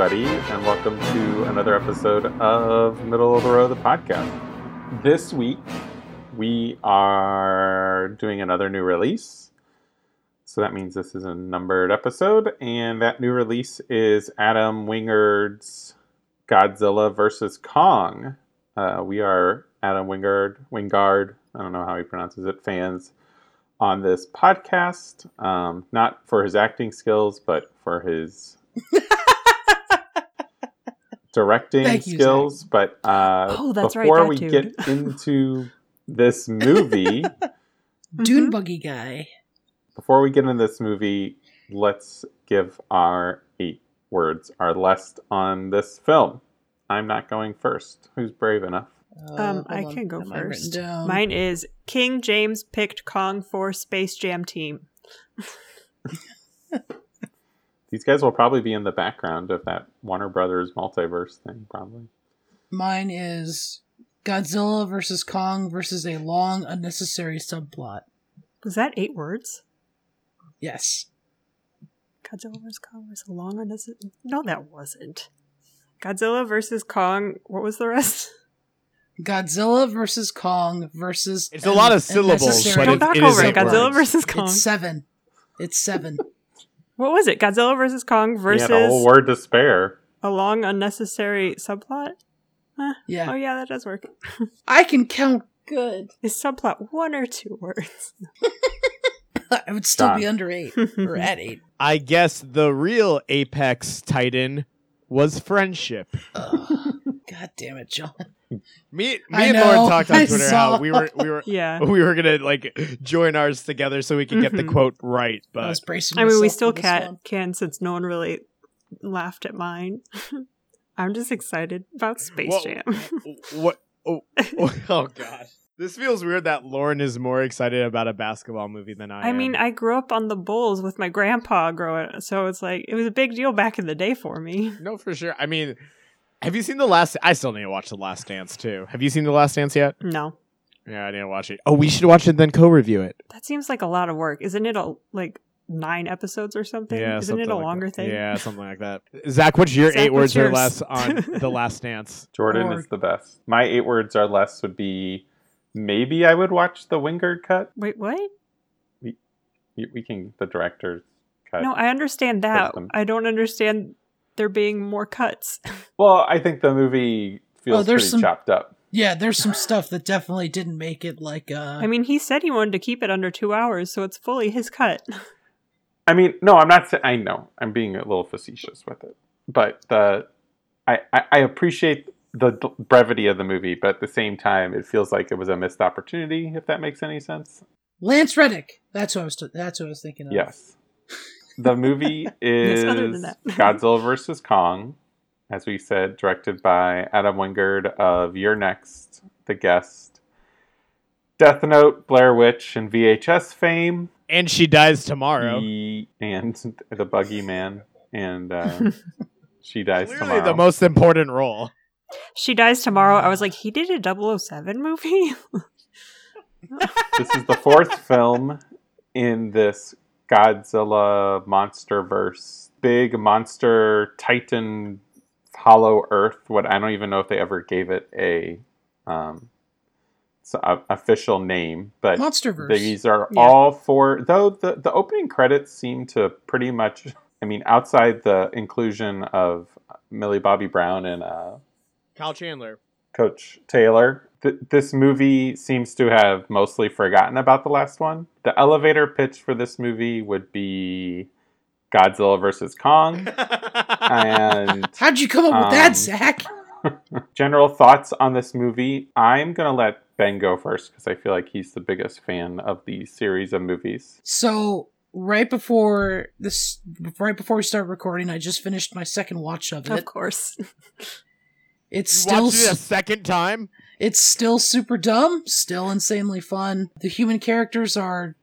Everybody, and welcome to another episode of Middle of the Row, the podcast. This week, we are doing another new release. So that means this is a numbered episode, and that new release is Adam Wingard's Godzilla vs. Kong. Uh, we are Adam Wingard, Wingard, I don't know how he pronounces it, fans on this podcast. Um, not for his acting skills, but for his directing you, skills. But uh, Oh, that's right, before that we dude. get into this movie, Dune buggy guy. before we get into this movie, let's give our eight words, our list on this film. I'm not going first. Who's brave enough? Um, Uh, I can go have first. Mine is King James picked Kong for Space Jam team. These guys will probably be in the background of that Warner Brothers multiverse thing, probably. Mine is Godzilla versus Kong versus a long unnecessary subplot. Was that eight words? Yes. Godzilla vs. Kong was a long unnecessary. No, that wasn't. Godzilla versus Kong. What was the rest? Godzilla versus Kong versus. It's a lot of an syllables, unnecessary- but Don't it- knock it over it. Godzilla words. versus Kong. It's seven. It's seven. What was it? Godzilla versus Kong He versus had a whole word to spare. a long unnecessary subplot. Huh. Yeah. Oh yeah, that does work. I can count good. Is subplot one or two words? I would still be under eight or at eight. I guess the real Apex Titan was friendship. Ugh. God damn it, John. Me, me I and know, Lauren talked on I Twitter saw. how we were we were yeah. we were gonna like join ours together so we could get the Mhm. quote right. I But was bracing I mean, we still can one. can since no one really laughed at mine. I'm just excited about Space Well, Jam. what? Oh, oh, oh god, this feels weird that Lauren is more excited about a basketball movie than I. I mean, am. I grew up on the Bulls with my grandpa growing, so it's like it was a big deal back in the day for me. no, for sure. I mean, have you seen the last? I still need to watch the Last Dance too. Have you seen the Last Dance yet? No, Yeah, I need to watch it. Oh, we should watch it then co-review it. that seems like a lot of work, isn't it? A, like nine episodes or something? Yeah, isn't something it a like longer that. thing? Yeah, something like that. Zach, what's your Zach, eight what's words or less on the Last Dance? Jordan Or- is the best. My eight words or less would be maybe I would watch the Wingard cut. Wait, what? We, we can, the director's cut. No, I understand that. System. I don't understand there being more cuts. well, I think the movie feels Oh, there's pretty some- chopped up. Yeah, there's some stuff that definitely didn't make it like uh I mean, he said he wanted to keep it under two hours, so it's fully his cut. I mean, no, I'm not I know, I'm being a little facetious with it. But the, I, I, I appreciate the d- brevity of the movie, but at the same time, it feels like it was a missed opportunity, if that makes any sense. Lance Reddick. That's what I was that's what I was thinking of. Yes. The movie is other. Godzilla vs. Kong, as we said, directed by Adam Wingard of You're Next, The Guest, Death Note, Blair Witch, and VHS fame, And she dies tomorrow. He- and The Buggy Man, and uh, She Dies Clearly Tomorrow. the most important role. She dies tomorrow. I was like, he did a 007 movie? this is the fourth film in this Godzilla monster verse. Big monster titan hollow earth. What I don't even know if they ever gave it a um so- a- official name, but Monsterverse. these are Yeah. all four though the, the opening credits seem to pretty much I mean outside the inclusion of Millie Bobby Brown and uh Kyle Chandler. Coach Taylor. Th- this movie seems to have mostly forgotten about the last one. The elevator pitch for this movie would be Godzilla versus Kong. and How'd you come up with Um, that, Zach? general thoughts on this movie. I'm going to let Ben go first because I feel like he's the biggest fan of the series of movies. So right before this, right before we start recording, I just finished my second watch of it. of course. It's You still, watched it a s- second time? It's still super dumb, still insanely fun. The human characters are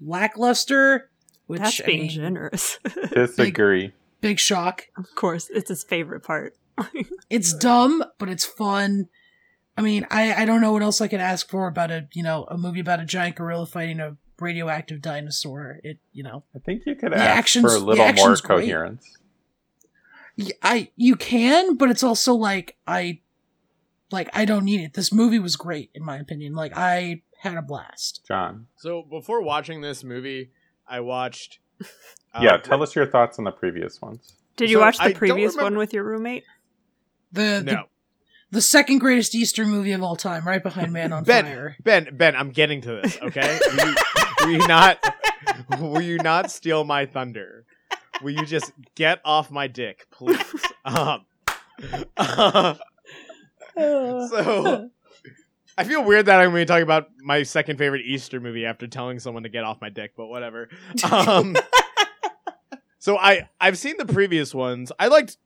lackluster, which That's I being mean, generous. Disagree. big shock. of course, it's his favorite part. It's dumb, but it's fun. I mean, I, I don't know what else I could ask for about a you know a movie about a giant gorilla fighting a radioactive dinosaur. It you know I think you could The ask action's- for a little more action's great. coherence. Y- I you can, but it's also like I like I don't need it. This movie was great in my opinion. Like I had a blast. John. So before watching this movie, I watched. uh, yeah, tell us your thoughts on the previous ones. Did you So, watch the don't previous one with your roommate? The, No, the the second greatest Easter movie of all time, right behind Man on Ben, Fire. Ben, Ben, I'm getting to this. Okay, will, you, will you not? Will you not steal my thunder? Will you just get off my dick, please? Um, so I feel weird that I'm going to talk about my second favorite Easter movie after telling someone to get off my dick, but whatever. Um, so I I've seen the previous ones. I liked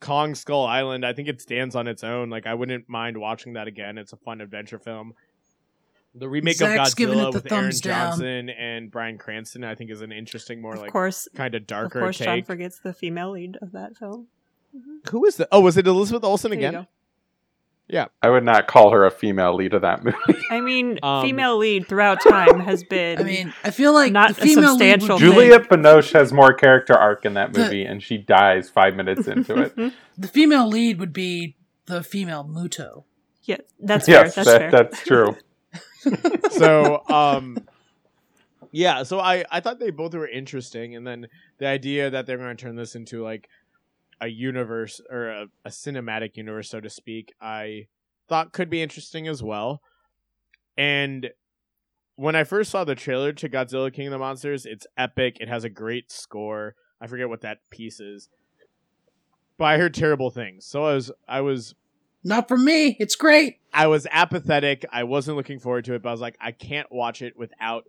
Kong Skull Island. I think it stands on its own. Like I wouldn't mind watching that again. It's a fun adventure film. The remake Zach's of Godzilla the with Aaron thumbs down. Johnson and Bryan Cranston, I think, is an interesting, more of like course, kind of darker. of darker course, John forgets the female lead of that film. Who is the? Oh, was it Elizabeth Olsen There you again? Go. I would not call her a female lead of that movie. I mean, Um, female lead throughout time has been. I mean, I feel like Not the a female lead substantial would thing. Juliette Binoche has more character arc in that The- movie, and she dies five minutes into it. the female lead would be the female Muto. yeah, that's yes, fair. That's that, fair. that's true. so um yeah so i i thought they both were interesting and then the idea that they're going to turn this into like a universe or a, a cinematic universe so to speak i thought could be interesting as well and when i first saw the trailer to godzilla king of the monsters it's epic it has a great score i forget what that piece is but i heard terrible things so i was i was Not for me. It's great. I was apathetic. I wasn't looking forward to it, but I was like, I can't watch it without.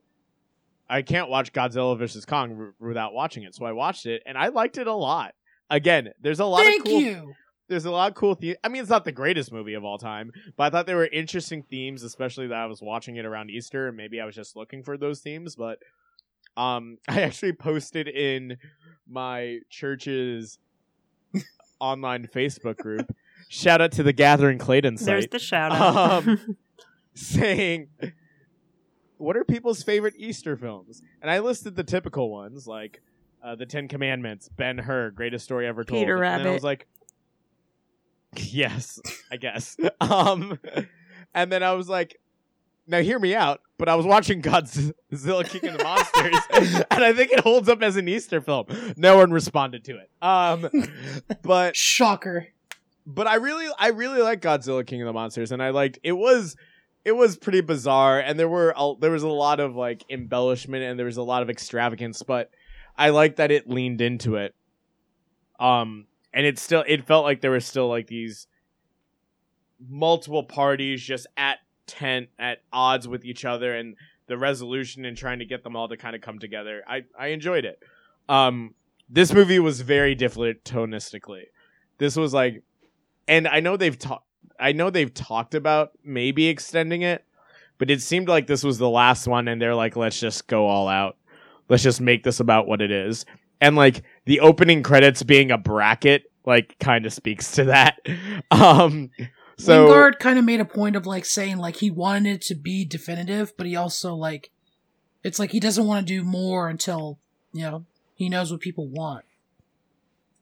I can't watch Godzilla vs Kong r- without watching it. So I watched it, and I liked it a lot. Again, there's a lot Thank of cool. you. There's a lot of cool. The- I mean, it's not the greatest movie of all time, but I thought there were interesting themes, especially that I was watching it around Easter, and maybe I was just looking for those themes. But um, I actually posted in my church's online Facebook group. Shout out to the Gathering Clayton site There's the shout out. Um, saying what are people's favorite Easter films? And I listed the typical ones like uh, the Ten Commandments, Ben Hur, greatest story ever told. Peter And then I was like, yes, I guess. um, and then I was like, now hear me out. But I was watching Godzilla King of the Monsters, and I think it holds up as an Easter film. No one responded to it. Um, but Shocker. but I really I really like Godzilla King of the Monsters and I liked it was it was pretty bizarre and there were a, there was a lot of like embellishment and there was a lot of extravagance but I like that it leaned into it um and it still it felt like there were still like these multiple parties just at tent at odds with each other and the resolution and trying to get them all to kind of come together I I enjoyed it um this movie was very different tonistically this was like and I know they've talked. I know they've talked about maybe extending it, but it seemed like this was the last one, and they're like, let's just go all out. Let's just make this about what it is. And like the opening credits being a bracket, like kind of speaks to that. Um, so Wingard kind of made a point of like saying like he wanted it to be definitive, but he also like it's like he doesn't want to do more until you know he knows what people want,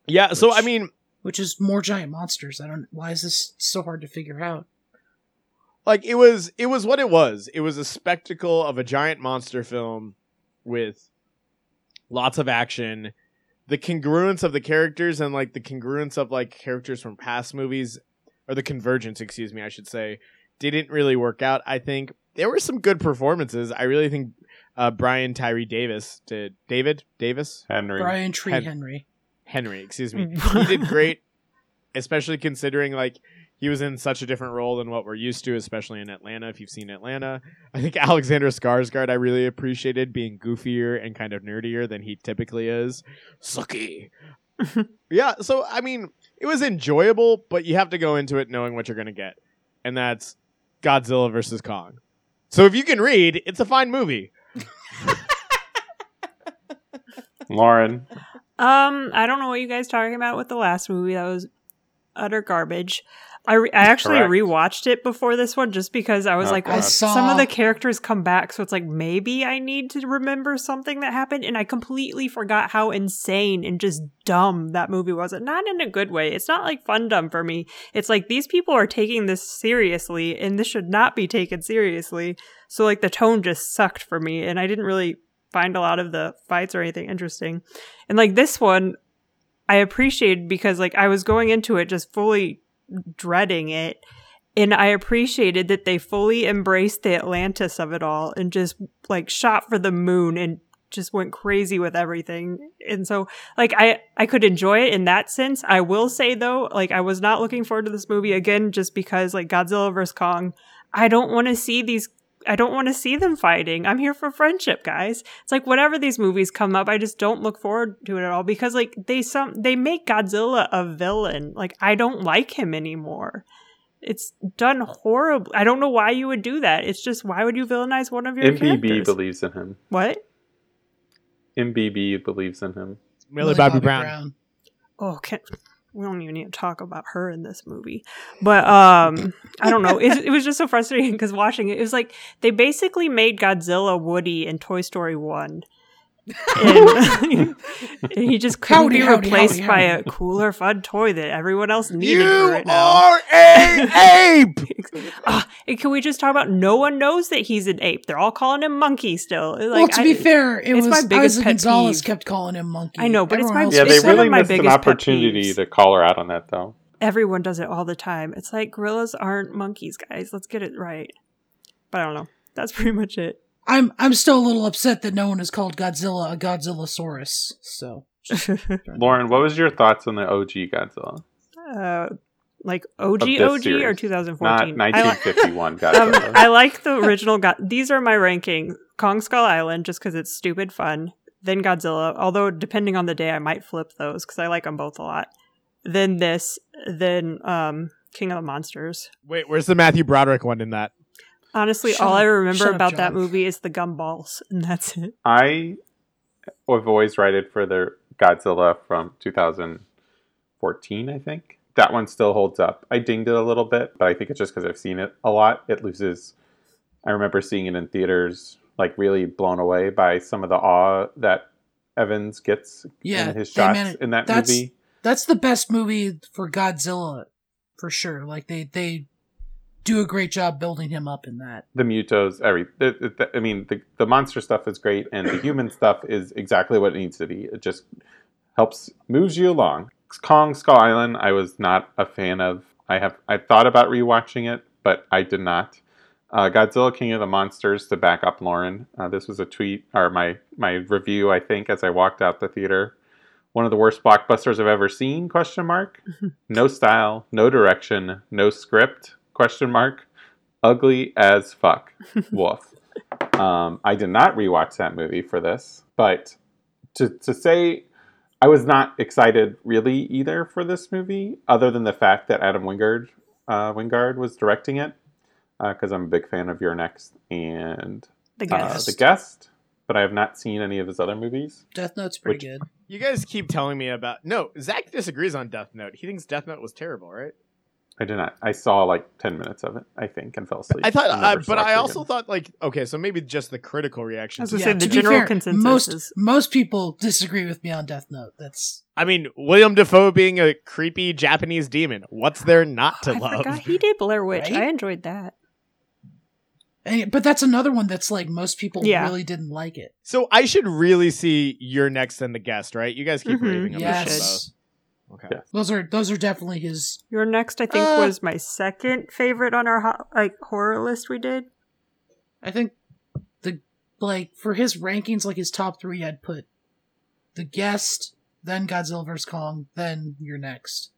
yeah, so I mean, which is more giant monsters. I don't. Why is this so hard to figure out? like it was it was what it was it was a spectacle of a giant monster film with lots of action. The congruence of the characters and like the congruence of like characters from past movies or the convergence excuse me i should say didn't really work out. I think there were some good performances. I really think uh, brian tyree davis did. David? Davis? Henry. Brian Tree Hen- Henry. henry excuse me. He did great especially considering like he was in such a different role than what we're used to, especially in Atlanta. If you've seen Atlanta, I think Alexander Skarsgård I really appreciated being goofier and kind of nerdier than he typically is. Sucky. yeah, so I mean, it was enjoyable, but you have to go into it knowing what you're going to get, and that's Godzilla versus Kong. So if you can read, it's a fine movie. Lauren. Um, I don't know what you guys are talking about with the last movie. That was utter garbage. I, re- I actually Correct. rewatched it before this one just because I was Oh, like, well, I saw- some of the characters come back, so it's like maybe I need to remember something that happened, and I completely forgot how insane and just dumb that movie was. And Not in a good way. It's not like fun dumb for me. It's like these people are taking this seriously, and this should not be taken seriously. So like the tone just sucked for me, and I didn't really find a lot of the fights or anything interesting. And like this one, I appreciated because like I was going into it just fully dreading it. And I appreciated that they fully embraced the Atlantis of it all and just like shot for the moon and just went crazy with everything. And so like I I could enjoy it in that sense. I will say though, like I was not looking forward to this movie again just because like Godzilla vs Kong, I don't want to see these I don't want to see them fighting. I'm here for friendship, guys. It's like whatever these movies come up, I just don't look forward to it at all because like they some they make Godzilla a villain. Like I don't like him anymore. It's done horribly. I don't know why you would do that. It's just why would you villainize one of your MBB characters? believes in him. what? MBB believes in him. Millie Bobby, Brown. Oh, can we don't even need to talk about her in this movie. But um, I don't know. It, it was just so frustrating because watching it, it was like they basically made Godzilla Woody in Toy Story One. And, and he just couldn't Howdy, be howdy, replaced howdy, by a cooler, fun toy that everyone else needed You for it now. are a ape. Ah, and can we just talk about? No one knows that he's an ape. They're all calling him monkey still. Like, well, to be fair, it it's was my biggest Eiza pet Gonzalez peeve. kept calling him monkey. I know, but it's my- Yeah, they one really missed an opportunity to call her out on that, though. everyone does it all the time. It's like gorillas aren't monkeys, guys. Let's get it right. But I don't know. That's pretty much it. I'm I'm still a little upset that no one has called Godzilla a Godzillasaurus. So Lauren, what was your thoughts on the OG Godzilla? uh, like OG Of this OG or series. Not 2014. I, li- 1951 um, Godzilla. I like the original. Go- These are my ranking: Kong Skull Island, just because it's stupid fun. Then Godzilla, although depending on the day, I might flip those because I like them both a lot. Then this, then um, King of the Monsters. Wait, where's the Matthew Broderick one in that? Honestly, Shut all up. I remember Shut up, about that movie is the gumballs, and that's it. I have always rated for the Godzilla from 2014, I think. That one still holds up. I dinged it a little bit, but I think it's just because I've seen it a lot. It loses. I remember seeing it in theaters, like really blown away by some of the awe that Evans gets yeah, in his hey, shots man, in that that's movie. that's the best movie for Godzilla for sure. Like they they do a great job building him up in that. the mutos, every. The, the- I mean, the the monster stuff is great, and the human stuff is exactly what it needs to be. It just helps moves you along. Kong Skull Island, I was not a fan of. I have I thought about rewatching it, but I did not. Uh, Godzilla King of the Monsters to back up Lauren. Uh, this was a tweet or my my review, I think, as I walked out the theater. One of the worst blockbusters I've ever seen? Question mark. no style, no direction, no script? Question mark. Ugly as fuck. Wolf. Um, I did not rewatch that movie for this, but to to say I was not excited really either for this movie, other than the fact that Adam Wingard uh, Wingard was directing it, because I'm a big fan of You're Next and The uh, guest. The Guest, but I have not seen any of his other movies. Death Note's pretty Which- good. You guys keep telling me about. No, Zach disagrees on Death Note. He thinks Death Note was terrible, right? I did not. I saw like ten minutes of it, I think, and fell asleep. I thought, and uh, but I also again. thought like, okay, so maybe just the critical reaction. I was gonna Yeah, say the general fair, consensus most is most people disagree with me on Death Note. That's I mean, William Dafoe being a creepy Japanese demon. What's there not to I love? forgot he did Blair Witch. Right? I enjoyed that. and, but that's another one that's like most people Yeah. really didn't like it. So I should really see you're next and the guest, right? You guys keep Mhm. raving about should. Yes, both. Okay. Yeah. those are those are definitely his. You're next, I think, Uh. was my second favorite on our ho- like horror list we did. I think the like for his rankings, like his top three, I'd put the guest, then Godzilla vs Kong, then you're next.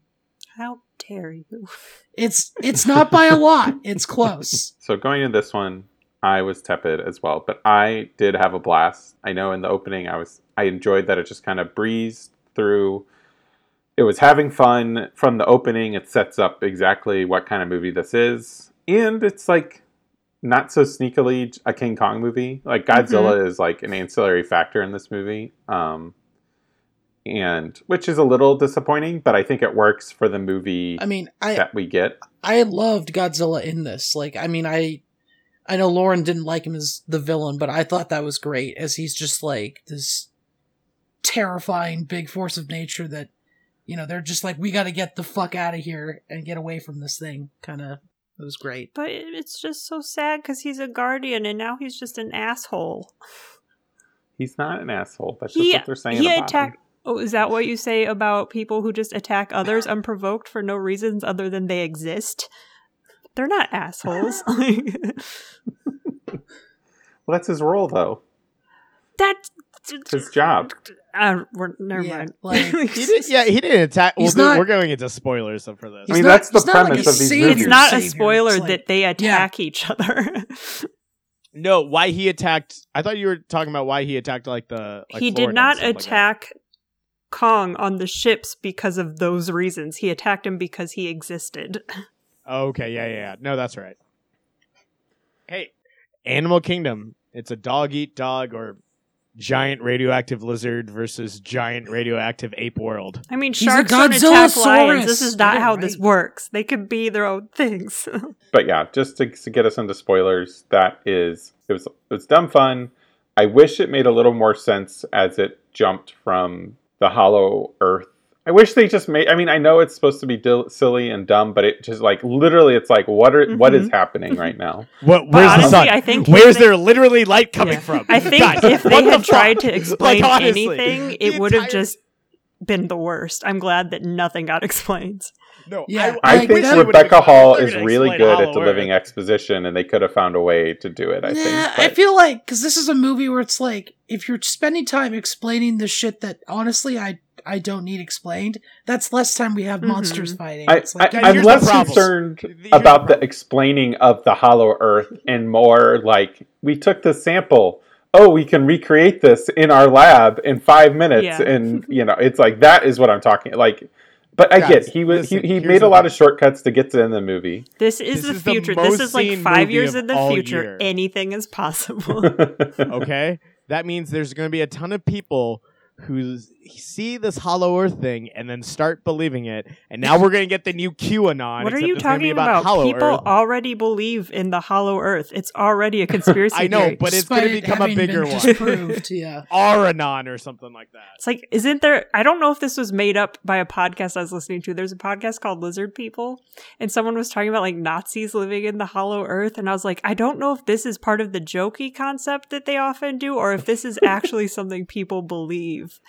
How dare you? It's it's not by a lot. It's close. So going into this one, I was tepid as well, but I did have a blast. I know in the opening, I was I enjoyed that it just kind of breezed through. It was having fun from the opening. It sets up exactly what kind of movie this is, and it's like not so sneakily a King Kong movie. Like Godzilla is like an ancillary factor in this movie. Um, and which is a little disappointing, but I think it works for the movie I mean, I that we get. I loved Godzilla in this. Like, I mean, I I know Lauren didn't like him as the villain, but I thought that was great as he's just like this terrifying big force of nature that you know they're just like we got to get the fuck out of here and get away from this thing. Kind of, it was great. But it's just so sad because he's a guardian and now he's just an asshole. He's not an asshole. That's He- just what they're saying. he attacked- Oh, is that what you say about people who just attack others unprovoked for no reasons other than they exist? They're not assholes. Well, that's his role, though. That's It's his job. Uh, we're, never Yeah, mind. like- He did, yeah, he didn't attack. Well, He's dude, not- we're going into spoilers for this. I mean, not- that's the he's not like premise a of these savior. movies. it's not a spoiler like- that they attack each other. no, why he attacked? I thought you were talking about why he attacked like the. Like he Florida did not stuff like attack Kong on the ships because of those reasons. He attacked him because he existed. Okay, yeah, yeah, yeah. No, that's right. Hey, Animal Kingdom. It's a dog eat dog or giant radioactive lizard versus giant radioactive ape world. I mean, He's sharks don't attack Godzillasaurus. lions. This is not Get it how this works. They could be their own things. But yeah, just to, to get us into spoilers, that is it was it was dumb fun. I wish it made a little more sense as it jumped from the Hollow Earth. I wish they just made. I mean, I know it's supposed to be dil- silly and dumb, but it just like literally, it's like what are what is Mhm. happening right now? What? But Where's the sun? I think Where's if there literally light coming Yeah. from? I think Guys, if they what the had tried to explain Like, honestly, anything, it would have entire- just been the worst. I'm glad that nothing got explained. No, Yeah, I Like, think that- Rebecca Hall is really good at Hollow delivering Earth. exposition, and they could have found a way to do it. I nah, think. I feel like because this is a movie where it's like if you're spending time explaining the shit that honestly I I don't need explained, that's less time we have Mhm. monsters fighting. I, It's like, I, Guys, I'm here's the less concerned Here's the about the problem. explaining of the Hollow Earth and more like we took the sample. Oh, we can recreate this in our lab in five minutes, Yeah. and you know, it's like that is what I'm talking. Like, but I Guys, get he was listen, he, he made a lot thing. of shortcuts to get to in the movie. This is This the is the future. this is like five years in the future. year. Anything is possible. okay? That means there's going to be a ton of people who see this Hollow Earth thing and then start believing it. And now we're going to get the new QAnon. what are you it's gonna be talking about? Hollow People Earth. already believe in the Hollow Earth. It's already a conspiracy I know, theory. but it's despite gonna become a bigger been one. Disproved, yeah. Aranon or something like that. It's like, isn't there? I don't know if this was made up by a podcast I was listening to. There's a podcast called Lizard People, and someone was talking about like Nazis living in the Hollow Earth, and I was like, I don't know if this is part of the jokey concept that they often do, or if this is actually something people believe.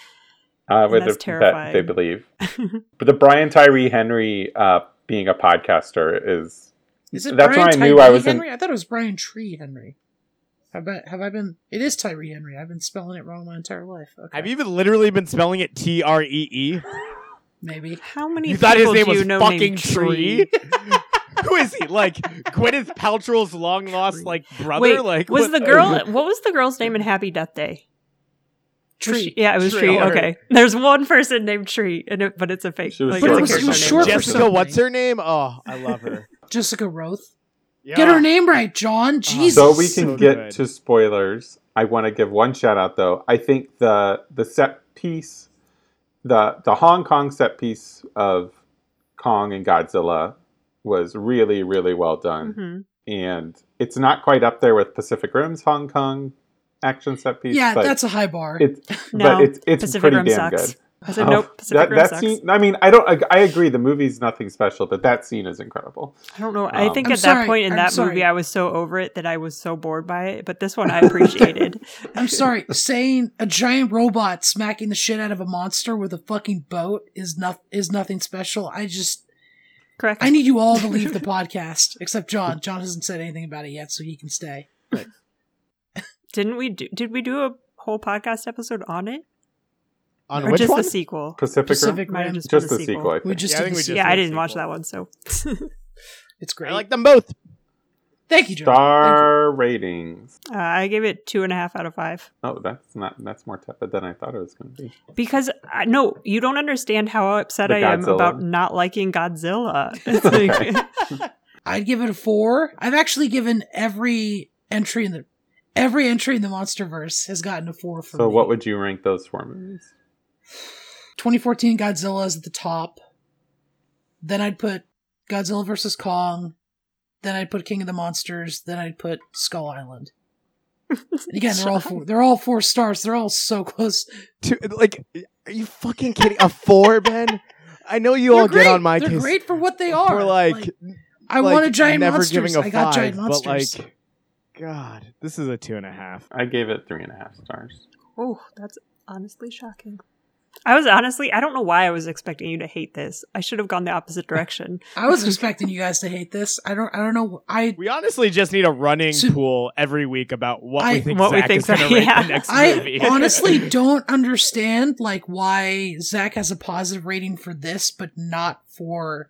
Uh, with that's the, that they believe. but the Brian Tyree Henry uh, being a podcaster is Is it That's Brian when I knew Tyree I was in- Henry? I thought it was Brian Tree Henry. Have I, have I been? It is Tyree Henry. I've been spelling it wrong my entire life. Okay. Have you even literally been spelling it T R E E? Maybe. How many You thought his people name do you was know fucking Tree? Who is he? Like Gwyneth Paltrow's long lost like brother? Wait, like was what- the girl? What was the girl's name in Happy Death Day? Was Tree. yeah, it was Tree. Tree. Okay, there's one person named Tree, and it, but it's a fake. She was like, short it's a for character something. name. short for Jessica, what's her name? Oh, I love her. Jessica Rothe. Yeah. Get her name right, John. Jesus. so we can So get good. to spoilers. I want to give one shout out though. I think the the set piece, the the Hong Kong set piece of Kong and Godzilla was really really well done, Mhm. and it's not quite up there with Pacific Rim's Hong Kong action set piece. yeah, but that's a high bar. it's No, but it's it's Pacific pretty Rim damn sucks. good. I said Oh, nope. Pacific that, Rim that sucks. scene. I mean, I don't. I, I agree. The movie's nothing special, but that scene is incredible. I don't know. I Um, think I'm at sorry, that point in I'm that sorry. movie, I was so over it that I was so bored by it. But this one, I appreciated. I'm sorry, saying a giant robot smacking the shit out of a monster with a fucking boat is not is nothing special. I just Correct. I need you all to leave the podcast, except John. John hasn't said anything about it yet, so he can stay. Didn't we do? Did we do a whole podcast episode on it, On or which just one? the sequel? Pacific, Rim? Pacific Might Rim. just, just the the sequel. I We just Yeah, I did think the we sequel. did. Yeah, for I the didn't watch that one, so It's great. I like them both. Thank you, John. Star ratings. uh, I gave it two and a half out of five. Oh, that's not. That's more tepid than I thought it was going to be. Because I, no, you don't understand how upset The I am about not liking Godzilla. I'd give it a four. I've actually given every entry in the every entry in the MonsterVerse has gotten a four for So, me. what would you rank those four movies? 2014 Godzilla is at the top. Then I'd put Godzilla vs Kong. Then I'd put King of the Monsters. Then I'd put Skull Island. And again, they're all four. They're all four stars. They're all so close. To, like, are you fucking kidding? A four, Ben? I know you They're all great. get on my They're case. great for what they are. For like, I like, a giant never monsters. giving a I got five, giant monsters. But like, God, this is a two and a half. I gave it three and a half stars. Oh, that's honestly shocking. I was honestly, I don't know why I was expecting you to hate this. I should have gone the opposite direction. I was expecting you guys to hate this. I don't. I don't know. I We honestly just need a running So- pool every week about what I- we think What we think is going to Zach- rate yeah. the next I movie. honestly don't understand like why Zach has a positive rating for this, but not for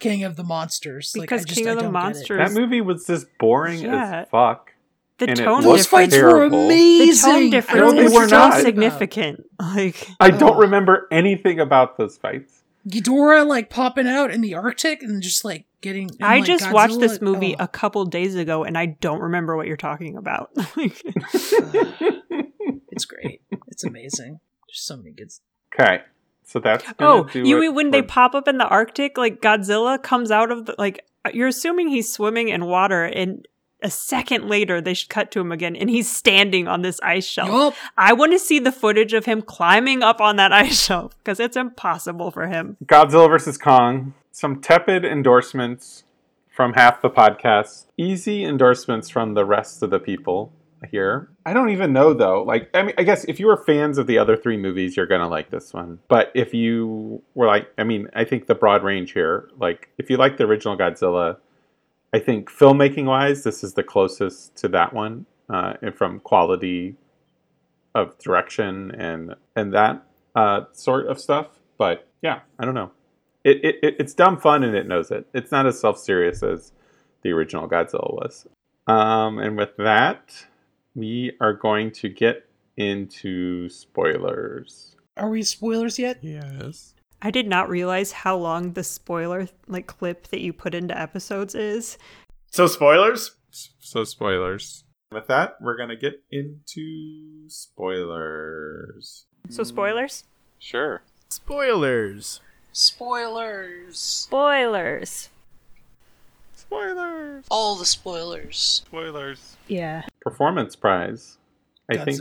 King of the Monsters. Like, I Because just- King I of the don't get it. Monsters- That movie was just boring Yeah. as fuck. The And it tone looks Those fights difference, were terrible. The the amazing. tone I difference they is were so not. significant. Like, I don't Ugh. remember anything about those fights. Ghidorah like popping out in the Arctic and just like getting. and, I like, just watched this movie oh. a couple days ago, and I don't remember what you're talking about. Like, It's great. It's amazing. There's so many good. Okay, so that's gonna oh, do you it mean when they pop up in the Arctic, like Godzilla comes out of the like? Uh, you're assuming he's swimming in water, and a second later they should cut to him again, and he's standing on this ice shelf. Yup. I want to see the footage of him climbing up on that ice shelf because it's impossible for him. Godzilla vs Kong. Some tepid endorsements from half the podcast. Easy endorsements from the rest of the people here. I don't even know though. Like, I mean, I guess if you were fans of the other three movies, you're gonna like this one. But if you were like, I mean, I think the broad range here. Like, if you like the original Godzilla, I think filmmaking wise, this is the closest to that one, uh, and from quality of direction and and that uh, sort of stuff. But yeah, I don't know. It, it, it it's dumb fun and it knows it. It's not as self serious as the original Godzilla was. Um, and with that, we are going to get into spoilers. Are we spoilers yet? yes. I did not realize how long the spoiler like clip that you put into episodes is. So spoilers? So spoilers. With that, we're gonna get into spoilers. So spoilers. Sure. Spoilers. Spoilers. Spoilers. Spoilers. All the spoilers. Spoilers. Yeah. Performance prize. I think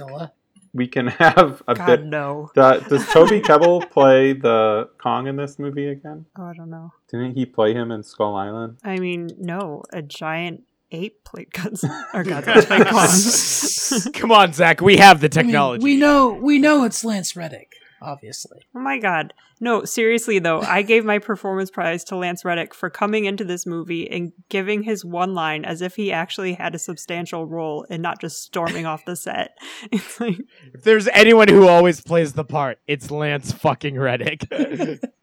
we can have a God bit. no. Do- does Toby Kebbell play the Kong in this movie again? Oh, I don't know. Didn't he play him in Skull Island? I mean, no, a giant ape played Godzilla or Godzilla played Kong. Come on, Zach. We have the I mean, technology. we know. We know it's Lance Reddick. Obviously. Oh my god. No, seriously though, I gave my performance prize to Lance Reddick for coming into this movie and giving his one line as if he actually had a substantial role and not just storming off the set. It's like If there's anyone who always plays the part, it's Lance fucking Reddick.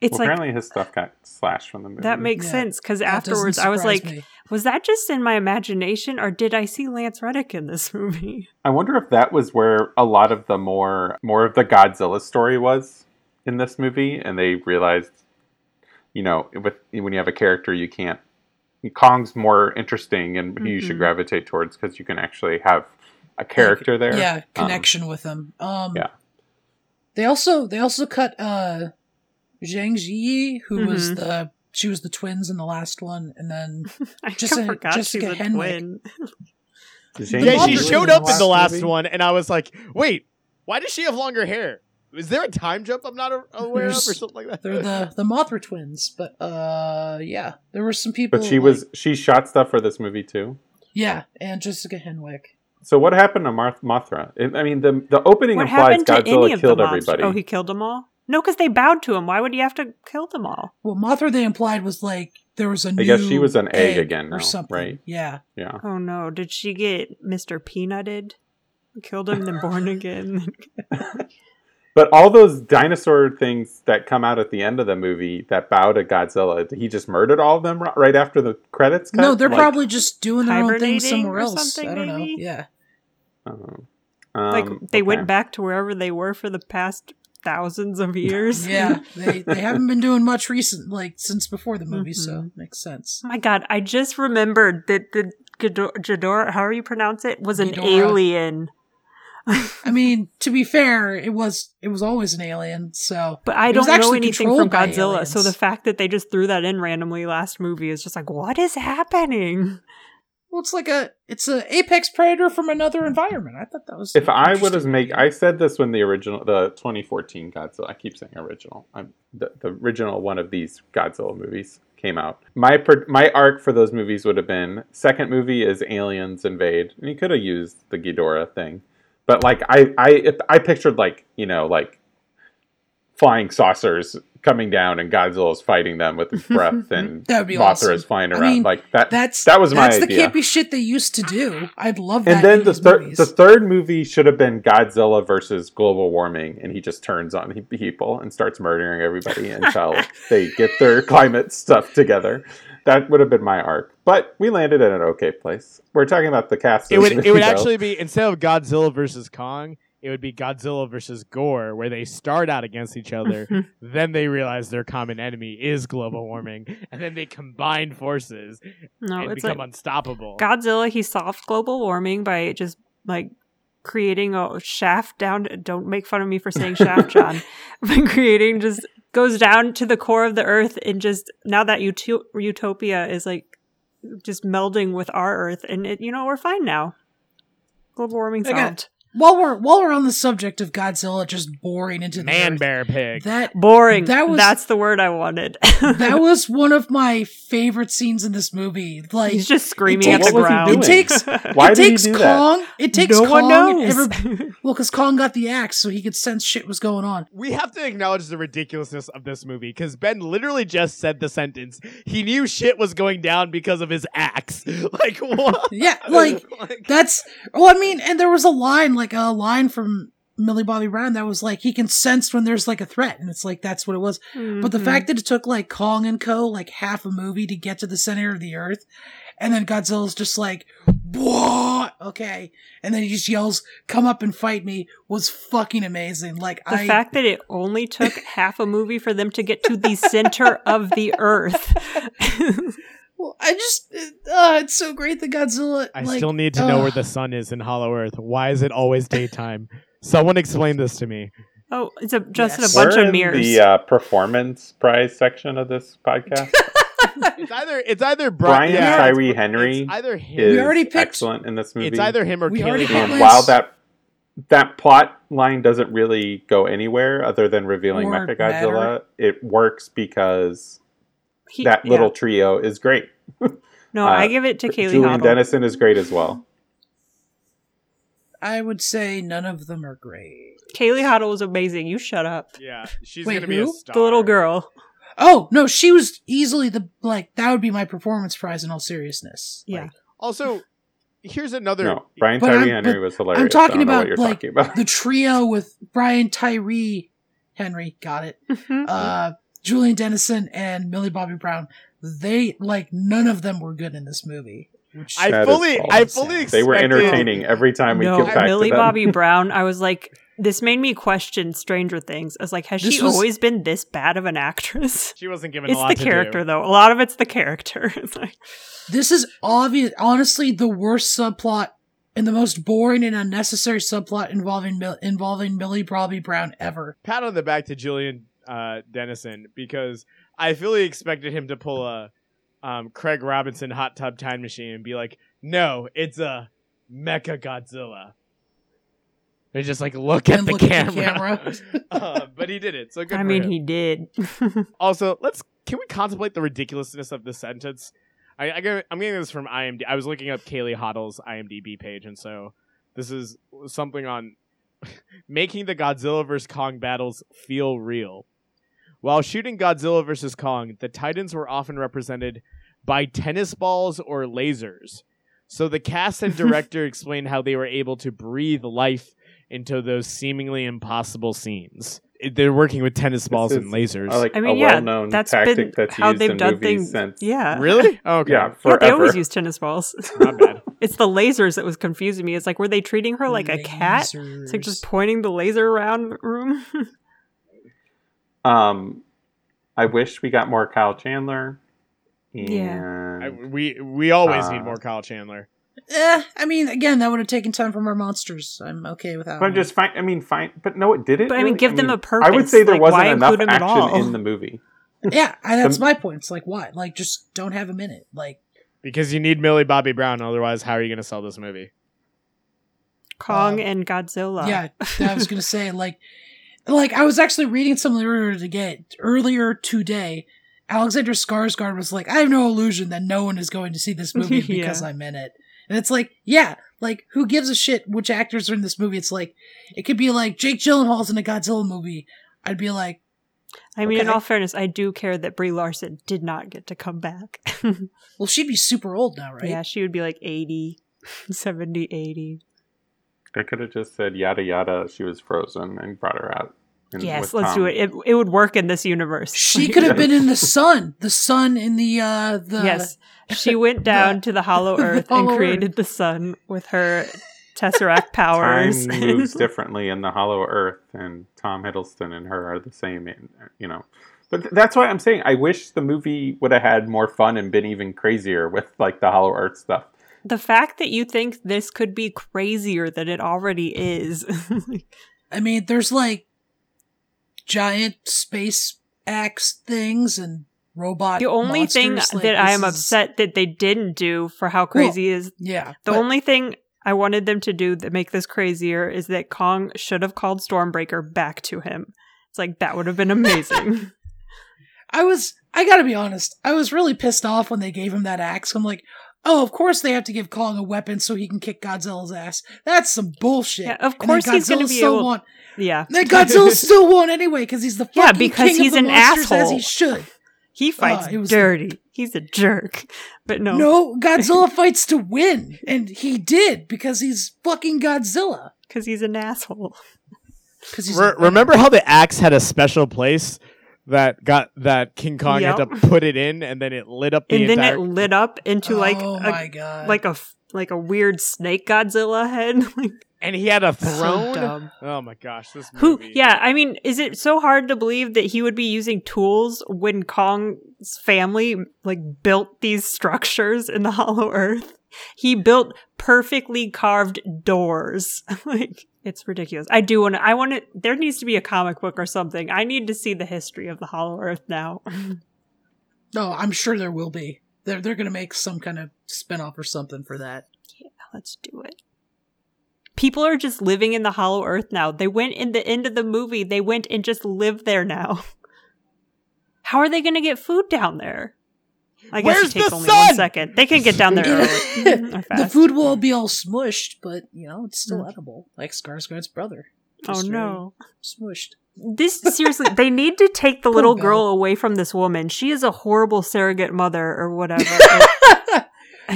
it's well, like apparently his stuff got slashed from the movie. that makes Yeah, sense because afterwards I was like, me. was that just in my imagination or did I see Lance Reddick in this movie? I wonder if that was where a lot of the more more of the Godzilla story was in this movie, and they realized, you know, with when you have a character, you can't. Kong's more interesting and who you should Mhm. gravitate towards because you can actually have a character there. Yeah, Um, connection with him. Um, yeah. They also they also cut uh, Zhang Ziyi, who was Mhm. the she was the twins in the last one, and then I Jessica- forgot Jessica she's a Henwick. twin. Yeah, she showed up in the last last movie? one, and I was like, wait, why does she have longer hair? Is there a time jump I'm not a- aware of, or something like that? they're the the Mothra twins. But uh, yeah, there were some people. But she like- was she shot stuff for this movie too. yeah, and Jessica Henwick. So what happened to Marth- Mothra? I I mean, the the opening What implies happened to any Godzilla killed everybody. Oh, he killed them all? No, because they bowed to him. Why would he have to kill them all? Well, Mothra they implied was like there was a new. I guess she was an egg again or something. right? Yeah, yeah. Oh no, did she get Mr. Peanutted? Killed him, then born again. But all those dinosaur things that come out at the end of the movie that bow to Godzilla, he just murdered all of them right after the credits. Cut? no, they're Like- probably just doing their own thing somewhere or else. something, I don't maybe? know. Yeah, Oh. like Um, they okay. went back to wherever they were for the past thousands of years. yeah. They they haven't been doing much recent, like since before the movie, so Mhm. makes sense. Oh my god, I just remembered that the Ghidor- Ghidorah, however you pronounce it, was an Ghidorah. alien. I mean, to be fair, it was it was always an alien. So, But I don't know anything from Godzilla, so the fact that they just threw that in randomly last movie is just like, what is happening? Well, it's like a it's an apex predator from another environment. I thought that was. If I would have make, I said this when the original, the 2014 Godzilla. I keep saying original. I'm the, the original one of these Godzilla movies came out. My per- my arc for those movies would have been second movie is aliens invade, and you could have used the Ghidorah thing, but like I I if, I pictured like you know like flying saucers coming down and Godzilla's fighting them with his mm-hmm. breath and That would be Mothra awesome. is flying I around mean, like that. That's that was my idea. that's idea. the campy shit they used to do. I'd love that. and then the third the third movie should have been Godzilla versus global warming, and he just turns on people and starts murdering everybody until they get their climate stuff together. That would have been my arc, but we landed in an okay place. We're talking about the cast. It would it would actually be instead of Godzilla versus Kong, it would be Godzilla versus Gore, where they start out against each other, mhm. then they realize their common enemy is global warming, and then they combine forces No, and it's become like unstoppable. Godzilla, he solved global warming by just like creating a shaft down. Don't make fun of me for saying shaft, John. by creating just goes down to the core of the earth and just now that uto- utopia is like just melding with our earth, and it, you know we're fine now. Global warming I got- solved. While we're while we're on the subject of Godzilla just boring into the Man earth, bear pig. that Boring. That was- That's the word I wanted. that was one of my favorite scenes in this movie. Like He's just screaming it at takes- the What was he ground. It takes Why it did he takes do that? Kong. It takes no Kong one and knows. every- well, because Kong got the axe, so he could sense shit was going on. we have to acknowledge the ridiculousness of this movie because Ben literally just said the sentence. He knew shit was going down because of his axe. Like what? Yeah, like that's. Well, I mean, and there was a line, like a line from Millie Bobby Brown that was like he can sense when there's like a threat, and it's like that's what it was. But the Mhm. fact that it took like Kong and Co. like half a movie to get to the center of the earth, and then Godzilla's just like, what? Okay. And then he just yells, come up and fight me was fucking amazing. Like, The I. fact that it only took half a movie for them to get to the center of the earth. well, I just. Uh, it's so great that Godzilla. I like, still need to know ugh. where the sun is in Hollow Earth. Why is it always daytime? Someone explain this to me. oh, it's a, just Yes. a bunch We're of in mirrors. the uh, performance prize section of this podcast. It's either it's either Bri- Brian yeah, Tyree it's- Henry It's either him. is We already picked- excellent in this movie. it's either him or We Kaylee and picked- while that that plot line doesn't really go anywhere other than revealing Or Mechagodzilla, matter. it works because He- that yeah. little trio is great. No, uh, I give it to Kaylee Julian Hottle. Dennison is great as well. I would say none of them are great. Kaylee Hottle was amazing. You shut up. Yeah, she's Wait, gonna be a who? star. The little girl. Oh no, she was easily the like that would be my performance prize in all seriousness. Yeah. Like, Also, here's another. No, Brian Tyree I'm- Henry was hilarious. I'm talking I don't know about what you're like talking about. the trio with Brian Tyree Henry, got it. Mhm. Uh Julian Dennison and Millie Bobby Brown. They like none of them were good in this movie. Which I That is fully. I fully expected. they were entertaining every time we no, get back Millie to them. Bobby Brown. I was like, this made me question Stranger Things. I was like, has This she was- always been this bad of an actress? She wasn't given a It's lot the to character, do. though. A lot of it's the character. It's like, this is obvious honestly the worst subplot and the most boring and unnecessary subplot involving involving Millie Bobby Brown ever. Pat on the back to Julian uh, Dennison because I fully expected him to pull a um, Craig Robinson hot tub time machine and be like, "No, it's a Mecha Godzilla." And just like look at the look at the camera. camera. uh, but he did it, so good. I mean, him. he did. Also, let's can we contemplate the ridiculousness of this sentence? I, I go, I'm getting this from IMDb. I was looking up Kaylee Hottle's IMDb page, and so this is something on making the Godzilla vs Kong battles feel real. While shooting Godzilla vs Kong, the Titans were often represented by tennis balls or lasers. So the cast and director explained how they were able to breathe life into those seemingly impossible scenes. They're working with tennis balls and lasers. I like I mean, a yeah, well-known that's tactic been that's how used they've in done things. since Yeah. really? Oh, okay. yeah Yeah, forever. they always use tennis balls. Not bad. it's the lasers that was confusing me. It's like, were they treating her like a cat? It's like just pointing the laser around the room. Um, I wish we got more Kyle Chandler. And Yeah. I, we we always need Uh, more Kyle Chandler. Eh, I mean, again, that would have taken time from our monsters. I'm okay with that. But one. just fine. I mean, fine. But no, it didn't. But, I mean, really? give them a I would purpose, I would say there like, wasn't why enough include 'em at action in the movie. yeah, I, that's The- my point. It's like, why? Like, just don't have him in it. Like, Because you need Millie Bobby Brown, otherwise, how are you going to sell this movie? Kong Um, and Godzilla. yeah, I was gonna say like, like I was actually reading something earlier to get earlier today. Alexander Skarsgård was like, I have no illusion that no one is going to see this movie Yeah. because I'm in it. And it's like, yeah, like who gives a shit which actors are in this movie? It's like, it could be like Jake Gyllenhaal's in a Godzilla movie. I'd be like, I mean, in all fairness, I do care that Brie Larson did not get to come back. well, she'd be super old now, right? Yeah, she would be like 80, 70, 80. I could have just said yada yada. She was frozen and brought her out. and Yes, let's do it. it. It would work in this universe. She could have been in the sun, the sun in the uh the yes. She went down to the hollow the earth hollow and created the sun with her tesseract powers. Time moves differently in the Hollow Earth, and Tom Hiddleston and her are the same. In, you know, but th- that's why I'm saying I wish the movie would have had more fun and been even crazier with like the Hollow Earth stuff. The fact that you think this could be crazier than it already is. I mean, there's like giant space axe things and robot. the only thing like, that I am is- upset that they didn't do for how crazy is Yeah, the but- only thing I wanted them to do that make this crazier is that Kong should have called Stormbreaker back to him. It's like that would have been amazing. I was. I gotta be honest. I was really pissed off when they gave him that axe. I'm like, oh, of course they have to give Kong a weapon so he can kick Godzilla's ass. That's some bullshit. Yeah, of course he's gonna Godzilla be still able- won. yeah. Then Godzilla still won anyway because he's the fucking Yeah, because king of he's the an monsters, as he should. He uh, fights it was- dirty. He's a jerk. But no. No, Godzilla fights to win, and he did because he's fucking Godzilla. Because he's an asshole. Because he's Re- remember how the axe had a special place that got that King Kong had to put it in, and then it lit up the And then it lit up into like oh a, my god, like a f- like a weird snake Godzilla head. and he had a so throne. dumb. oh my gosh, this Who? Yeah, I mean, is it so hard to believe that he would be using tools when Kong's family like built these structures in the Hollow Earth? He built perfectly carved doors. like it's ridiculous. I do want to. I want to. There needs to be a comic book or something. I need to see the history of the Hollow Earth now. no, oh, I'm sure there will be. They're they're gonna make some kind of spinoff or something for that. Yeah, let's do it. People are just living in the Hollow Earth now. They went in the end of the movie. They went and just live there now. How are they going to get food down there? I guess Where's it takes only one sun? second. They can get down there early the food will be all smushed, but you know it's still Mm. edible, like Skarsgård's brother. Oh no! smushed. This seriously, they need to take the little girl away from this woman. She is a horrible surrogate mother or whatever.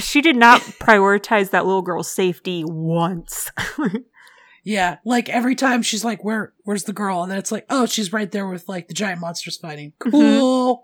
She did not prioritize that little girl's safety once. Yeah, like every time she's like, "Where, where's the girl?" And then it's like, "Oh, she's right there with like the giant monsters fighting." Mm-hmm.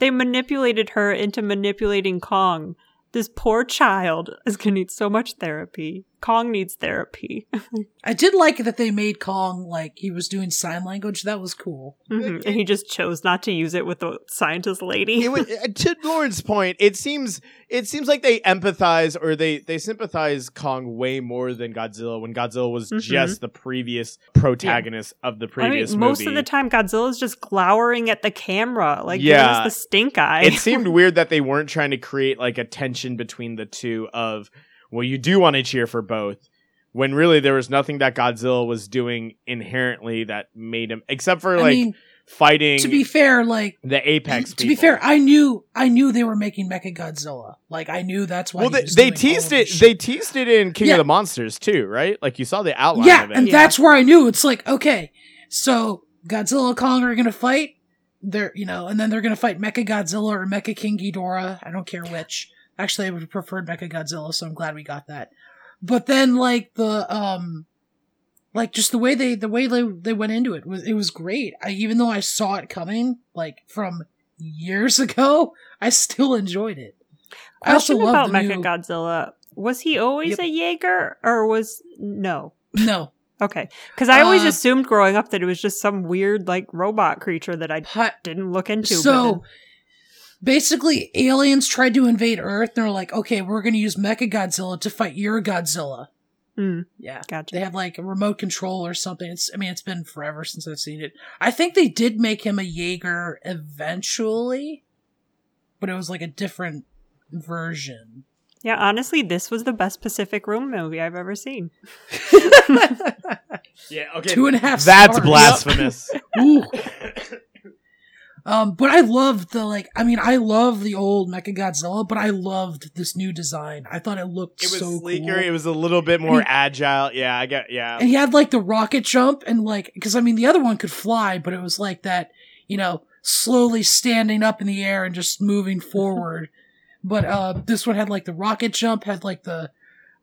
They manipulated her into manipulating Kong. This poor child is going to need so much therapy. Kong needs therapy. I did like that they made Kong like he was doing sign language. That was cool. Mhm. And he just chose not to use it with the scientist lady. it was, uh, to Lauren's point, it seems it seems like they empathize or they they sympathize Kong way more than Godzilla when Godzilla was Mhm. just the previous protagonist of the I mean, previous most of the time, Godzilla's just glowering at the camera, like Yeah. yeah. the stink eye. it seemed weird that they weren't trying to create like a tension between the two of well you do want to cheer for both when really there was nothing that Godzilla was doing inherently that made him except for I like mean, fighting to be fair, like the apex to be fair, I knew I knew they were making Mecha Godzilla. Like I knew that's why. well they, they teased it they teased it in King Yeah. of the Monsters too right like you saw the outline yeah, of it and Yeah. that's where I knew it's like okay, so Godzilla and Kong are gonna fight. They're you know, and then they're gonna fight Mecha Godzilla or Mecha King Ghidorah. I don't care which. Actually, I would have preferred Mecha Godzilla, so I'm glad we got that. But then like the um, like just the way they the way they they went into it was it was great. I even though I saw it coming like from years ago, I still enjoyed it. I also Question love about the new Mechagodzilla. Was he always Yep. a Jaeger, or was no? no Okay, because I always Uh, assumed growing up that it was just some weird like robot creature that I pi- didn't look into. but So, then- basically aliens tried to invade Earth. And they're like, okay, we're going to use Mecha Godzilla to fight your Godzilla. Hmm, Yeah. gotcha. They have like a remote control or something. It's I mean it's been forever since I've seen it. I think they did make him a Jaeger eventually, but it was like a different version. Yeah, honestly, this was the best Pacific Rim movie I've ever seen. Yeah, okay. Two and a half. That's stars. blasphemous. Ooh. Um, but I loved the like. I mean, I love the old Mecha Godzilla, but I loved this new design. I thought it looked It was so sleeker. cool. It was a little bit more he- agile. Yeah, I get. Yeah, and he had like the rocket jump and like because I mean the other one could fly, but it was like that you know slowly standing up in the air and just moving forward. but uh, this one had like the rocket jump, had like the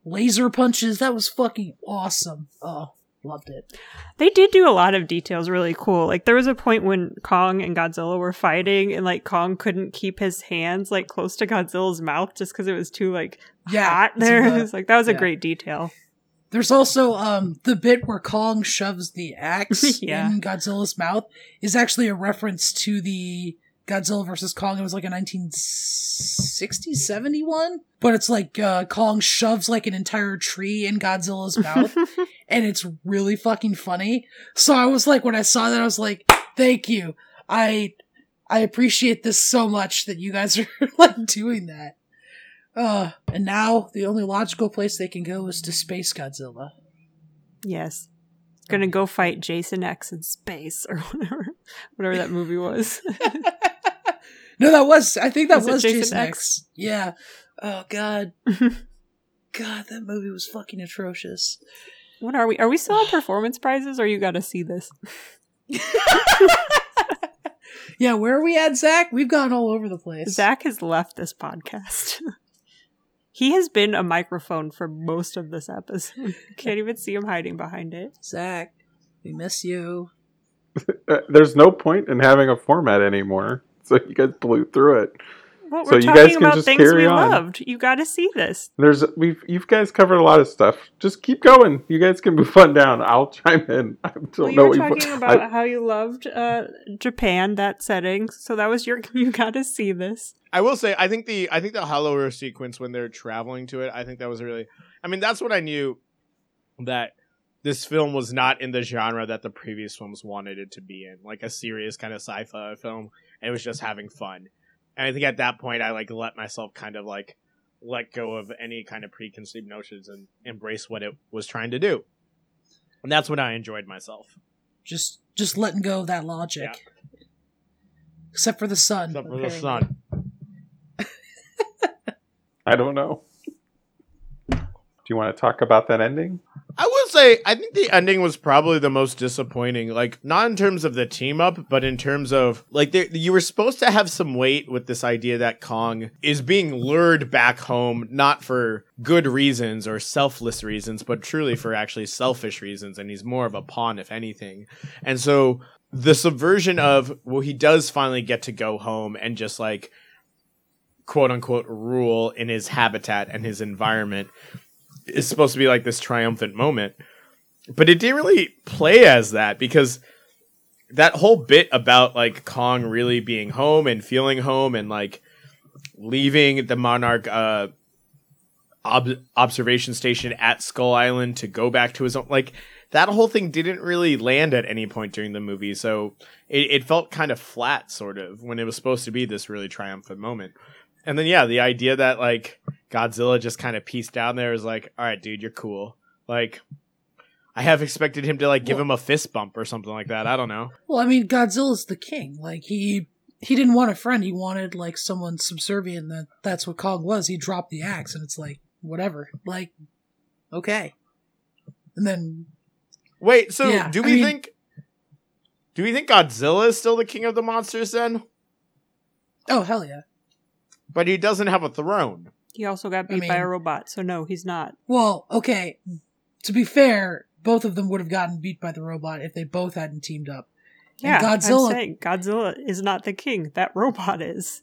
laser punches. That was fucking awesome. Oh, loved it. They did do a lot of details really cool. Like there was a point when Kong and Godzilla were fighting and like Kong couldn't keep his hands like close to Godzilla's mouth just because it was too like Yeah, hot there. the- It's like that was a great detail. There's also um the bit where Kong shoves the axe Yeah. in Godzilla's mouth is actually a reference to the Godzilla versus Kong. It was like a 1960, 71, but it's like uh, Kong shoves like an entire tree in Godzilla's mouth, and it's really fucking funny. So I was like, when I saw that, I was like, thank you. I I appreciate this so much that you guys are like doing that. Uh, and now the only logical place they can go is to Space Godzilla. yes. Gonna go fight Jason X in space or whatever whatever that movie was. No, that was I think that Was was, Jason Jason, X? X. Yeah. Oh god. god, that movie was fucking atrocious. What are we? Are we still on performance prizes or you gotta see this? Yeah, where are we at, Zach? We've gone all over the place. Zach has left this podcast. he has been a microphone for most of this episode. Can't even see him hiding behind it. Zach, we miss you. Uh, there's no point in having a format anymore. So you guys blew through it. Well, So we're you talking guys can about just things carry we on. loved. You got to see this. There's we've you guys covered a lot of stuff. Just keep going. You guys can move on down. I'll chime in. I don't Well, know you were what talking you about I- how you loved uh, Japan, that setting. So that was your. You got to see this. I will say, I think the I think the Hollow Earth sequence when they're traveling to it, I think that was really. I mean, that's what I knew that this film was not in the genre that the previous films wanted it to be in, like a serious kind of sci-fi film. And it was just having fun. And I think at that point, I like let myself kind of like let go of any kind of preconceived notions and embrace what it was trying to do. And that's when I enjoyed myself. Just just letting go of that logic. Except for the sun. Except for the sun. I don't know. Do you want to talk about that ending? I say, I think the ending was probably the most disappointing. Like, not in terms of the team up, but in terms of like, you were supposed to have some weight with this idea that Kong is being lured back home, not for good reasons or selfless reasons, but truly for actually selfish reasons, and he's more of a pawn, if anything. And so, the subversion of well, he does finally get to go home and just like quote unquote rule in his habitat and his environment is supposed to be like this triumphant moment. But it didn't really play as that because that whole bit about like Kong really being home and feeling home and like leaving the Monarch uh ob- observation station at Skull Island to go back to his own like that whole thing didn't really land at any point during the movie, so it, it felt kind of flat, sort of, when it was supposed to be this really triumphant moment. And then yeah, the idea that like Godzilla just kind of pieced down there is like, all right, dude, you're cool. Like, I have expected him to like give Well- him a fist bump or something like that. I don't know. Well, I mean, Godzilla's the king. Like he he didn't want a friend. He wanted like someone subservient. That that's what Kong was. He dropped the axe, and it's like whatever. Like okay. And then Wait, so Yeah, do I we mean- think? Do we think Godzilla is still the king of the monsters then? oh hell yeah. But he doesn't have a throne. He also got I beat by a robot, so no, he's not. Well, okay. To be fair, both of them would have gotten beat by the robot if they both hadn't teamed up. And Yeah, Godzilla- I'm saying Godzilla is not the king. That robot is.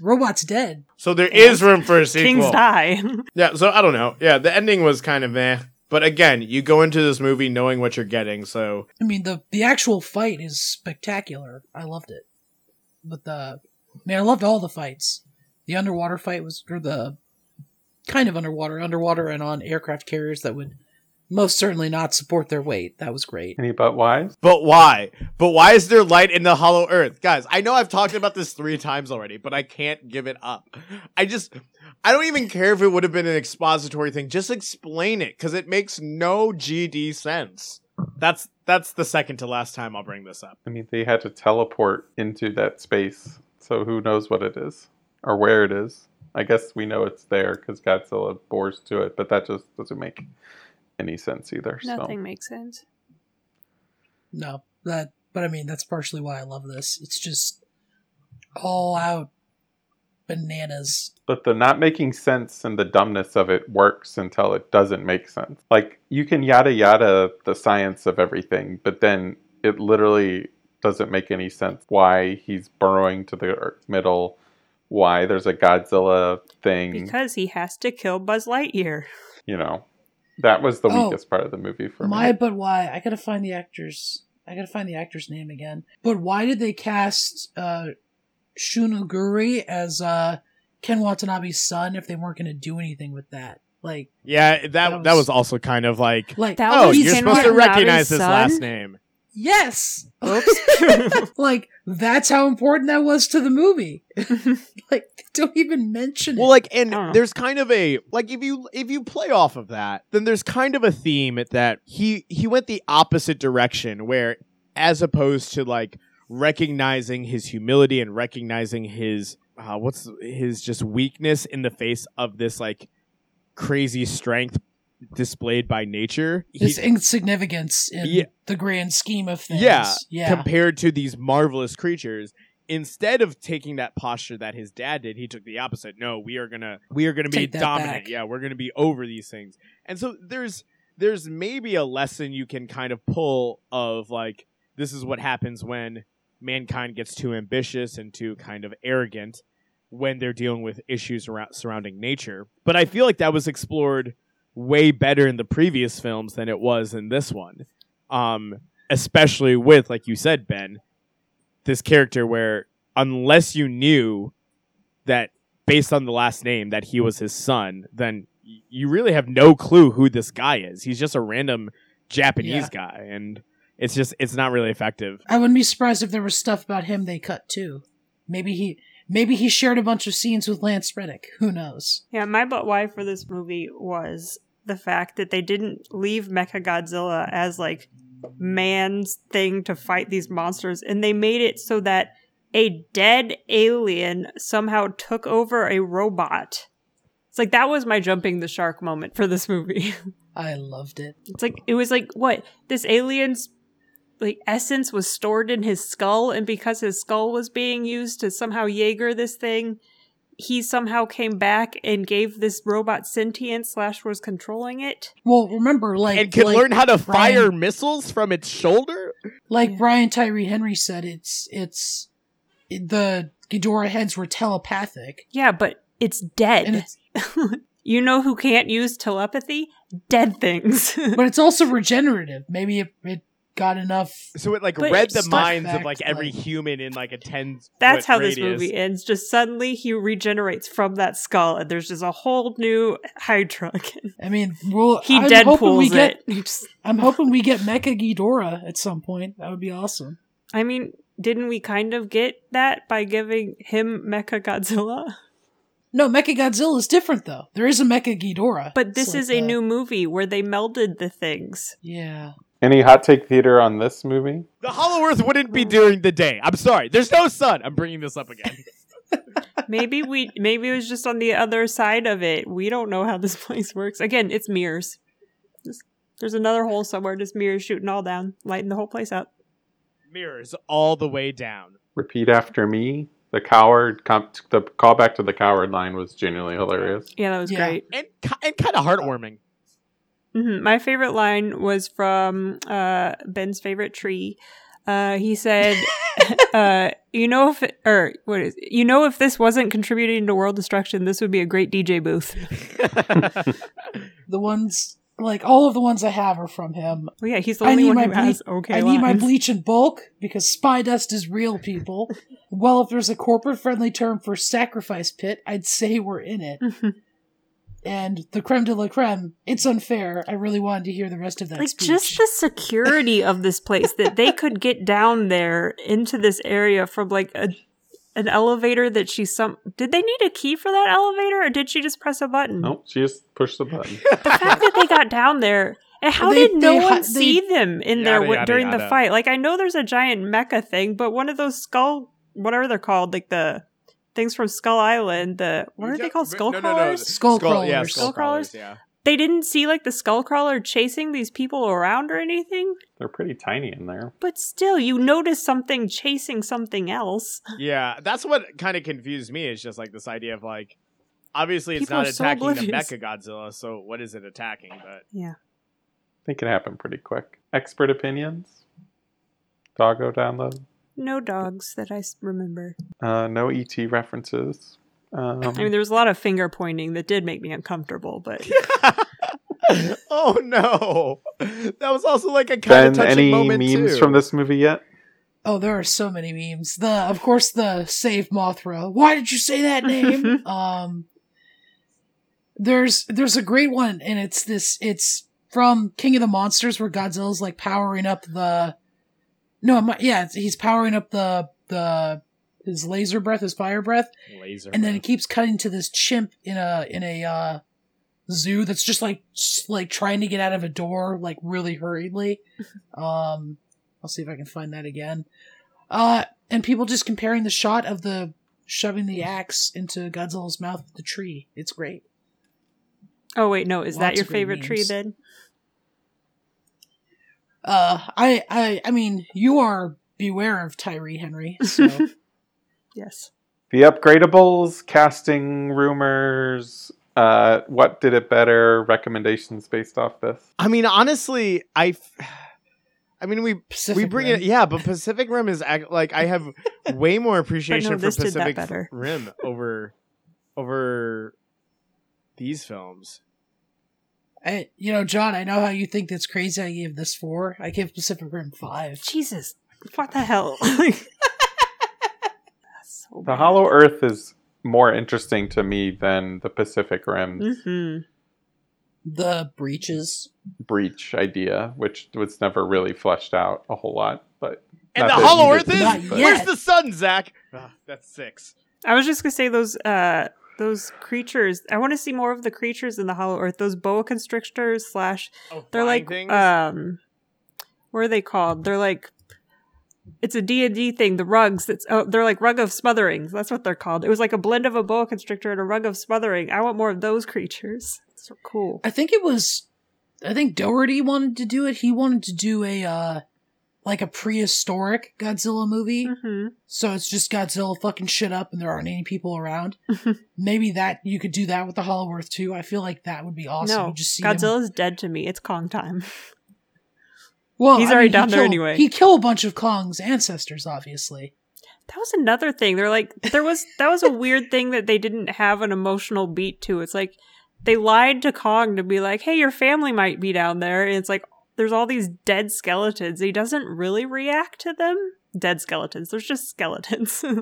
Robot's dead. So there is room for a sequel. Kings die. Yeah, so I don't know. Yeah, the ending was kind of eh. But again, you go into this movie knowing what you're getting, so I mean, the the actual fight is spectacular. I loved it. But the Man, I loved all the fights. The underwater fight was, or the kind of underwater, underwater and on aircraft carriers that would most certainly not support their weight. That was great. Any but wise? But why? But why is there light in the hollow earth? Guys, I know I've talked about this three times already, but I can't give it up. I just, I don't even care if it would have been an expository thing. Just explain it, because it makes no GD sense. That's that's the second to last time I'll bring this up. I mean, they had to teleport into that space, so who knows what it is or where it is. I guess we know it's there because Godzilla bores to it, but that just doesn't make any sense either. Nothing makes sense. No, that, but I mean, that's partially why I love this. It's just all out bananas. But the not making sense and the dumbness of it works until it doesn't make sense. Like, you can yada yada the science of everything, but then it literally doesn't make any sense why he's burrowing to the Earth's middle, why there's a Godzilla thing. Because he has to kill Buzz Lightyear. you know, that was the Oh, weakest part of the movie for My, me. My, but why? I gotta find the actors. I gotta find the actor's name again. But why did they cast uh, Shun Oguri as uh, Ken Watanabe's son if they weren't gonna do anything with that? Like, Yeah, that that That was, was- also kind of like, like oh, you're Ken supposed to Watanabe's recognize his son? last name. Yes, Oops. like that's how important that was to the movie. like, don't even mention it. Well, like, and I there's kind of a like if you if you play off of that, then there's kind of a theme that he he went the opposite direction, where as opposed to like recognizing his humility and recognizing his uh, what's his just weakness in the face of this like crazy strength displayed by nature, he- His insignificance in Yeah. the grand scheme of things. yeah, yeah. compared to these marvelous creatures instead of taking that posture that his dad did he took the opposite no we are gonna we are gonna be Take that dominant back. yeah we're gonna be over these things and so there's there's maybe a lesson you can kind of pull of like this is what happens when mankind gets too ambitious and too kind of arrogant when they're dealing with issues around surrounding nature but i feel like that was explored way better in the previous films than it was in this one um especially with like you said ben this character where unless you knew that based on the last name that he was his son then you really have no clue who this guy is he's just a random japanese guy and it's just it's not really effective I wouldn't be surprised if there was stuff about him they cut too. Maybe he maybe he shared a bunch of scenes with Lance Reddick. Who knows? Yeah, my but why for this movie was the fact that they didn't leave Mecha Godzilla as like man's thing to fight these monsters, and they made it so that a dead alien somehow took over a robot. It's like that was my jumping the shark moment for this movie. I loved it. It's like it was like what this alien's like essence was stored in his skull, and because his skull was being used to somehow Jaeger this thing, he somehow came back and gave this robot sentience slash was controlling it. Well, remember, like and can like, learn how to Brian- fire missiles from its shoulder like Yeah. Brian Tyree Henry said, it's it's it, the Ghidorah heads were telepathic, Yeah, but it's dead. it's you know who can't use telepathy? Dead things. but it's also regenerative. Maybe it, it got enough. so it like But read it's the stuff minds of like every like- human in like a 10 That's foot how this movie ends. Just suddenly he regenerates from that skull, and there's just a whole new Hydra again. I mean, well, He I'm hoping we get. it. I'm hoping we get Mecha Ghidorah at some point. That would be awesome. I mean, didn't we kind of get that by giving him Mecha Godzilla? No, Mecha Godzilla is different though. There is a Mecha Ghidorah. But this like is a the- new movie where they melded the things. Yeah. Any hot take theater on this movie? the hollow earth wouldn't be during the day i'm sorry there's no sun i'm bringing this up again Maybe we maybe it was just on the other side of it. We don't know how this place works. Again, it's mirrors. Just- There's another hole somewhere, just mirrors shooting all down, lighting the whole place up. mirrors all the way down Repeat after me. The coward. Com- the callback to the coward line was genuinely hilarious. Yeah, that was Yeah. great. and, and kind of heartwarming hmm My favorite line was from uh, Ben's favorite tree. Uh, he said, uh, "You know if or what is you know if this wasn't contributing to world destruction, this would be a great DJ booth." The ones like all of the ones I have are from him. Well, yeah, he's the I only need one my who has okay. I need my bleach in bulk because spy dust is real, people. Well, if there's a corporate friendly term for sacrifice pit, I'd say we're in it. And the creme de la creme, it's unfair. I really wanted to hear the rest of that like speech. just the security of this place that they could get down there into this area from like a an elevator that she some did they need a key for that elevator or did she just press a button Nope, she just pushed the button. the fact that they got down there and how They- did no they one they- see them in there Yada, w- yada, during the fight like i know there's a giant mecha thing but one of those skull whatever they're called like the things from skull island the what are they called skull No, no, no. crawlers Skull yeah, crawlers. skull Skull crawlers? crawlers. Yeah. they didn't see like the skull crawler chasing these people around or anything They're pretty tiny in there. but still you notice something chasing something else Yeah, that's what kind of confused me. Is just like this idea of like, obviously it's People not are so attacking the. Mecha Godzilla, so what is it attacking? But yeah I think it happened pretty quick. Expert opinions? Doggo download? No dogs that I remember Uh, no ET references. Um, i mean there was a lot of finger pointing that did make me uncomfortable but oh no, that was also like a kind of ben, touching any moment memes too. from this movie yet? Oh, there are so many memes. The of course the save Mothra. Why did you say that name? um There's there's a great one and it's this it's from King of the Monsters where Godzilla's like powering up the No, my, yeah, he's powering up the the his laser breath, his fire breath, Laser. and then it keeps cutting to this chimp in a in a uh zoo that's just like s- like trying to get out of a door like really hurriedly. Um i'll see if i can find that again. Uh and people just comparing the shot of the shoving the axe into godzilla's mouth with the tree. It's great. Oh wait no is that your of great favorite tree memes. then uh i i i mean you are beware of tyree henry so yes The upgradables, casting rumors, uh, what did it better, recommendations based off this. I mean, honestly, I. f- I mean, we Pacific we bring Rim. it, yeah, but Pacific Rim is act, like I have way more appreciation for this Pacific. Rim over over these films. I, you know john i know how you think that's crazy i gave this four i gave pacific rim five jesus what the hell That's so The Hollow Earth is more interesting to me than the Pacific Rim mm-hmm. the breaches breach idea, which was never really fleshed out a whole lot. But And the Hollow Earth is Not it, but- yet. where's the sun, Zach? Ah, that's six. I was just gonna say those uh those creatures. I want to see more of the creatures in the Hollow Earth. Those boa constrictors slash Oh, they're like things? um what are they called? They're like it's a D&D thing, the rugs that's oh they're like rug of smotherings. That's what they're called. It was like a blend of a boa constrictor and a rug of smothering. I want more of those creatures. So cool. I think it was I think Dougherty wanted to do it. He wanted to do a uh like a prehistoric Godzilla movie. hmm So it's just Godzilla fucking shit up and there aren't any people around. Maybe that you could do that with the Hollow Earth too. I feel like that would be awesome. No, see him- Godzilla's dead to me. It's Kong time. Well, he's I already mean, he down there killed- anyway. He killed a bunch of Kong's ancestors, obviously. That was another thing. They're like there was that was a weird thing that they didn't have an emotional beat to. It's like they lied to Kong to be like, "Hey, your family might be down there." And it's like there's all these dead skeletons. He doesn't really react to them. Dead skeletons. There's just skeletons.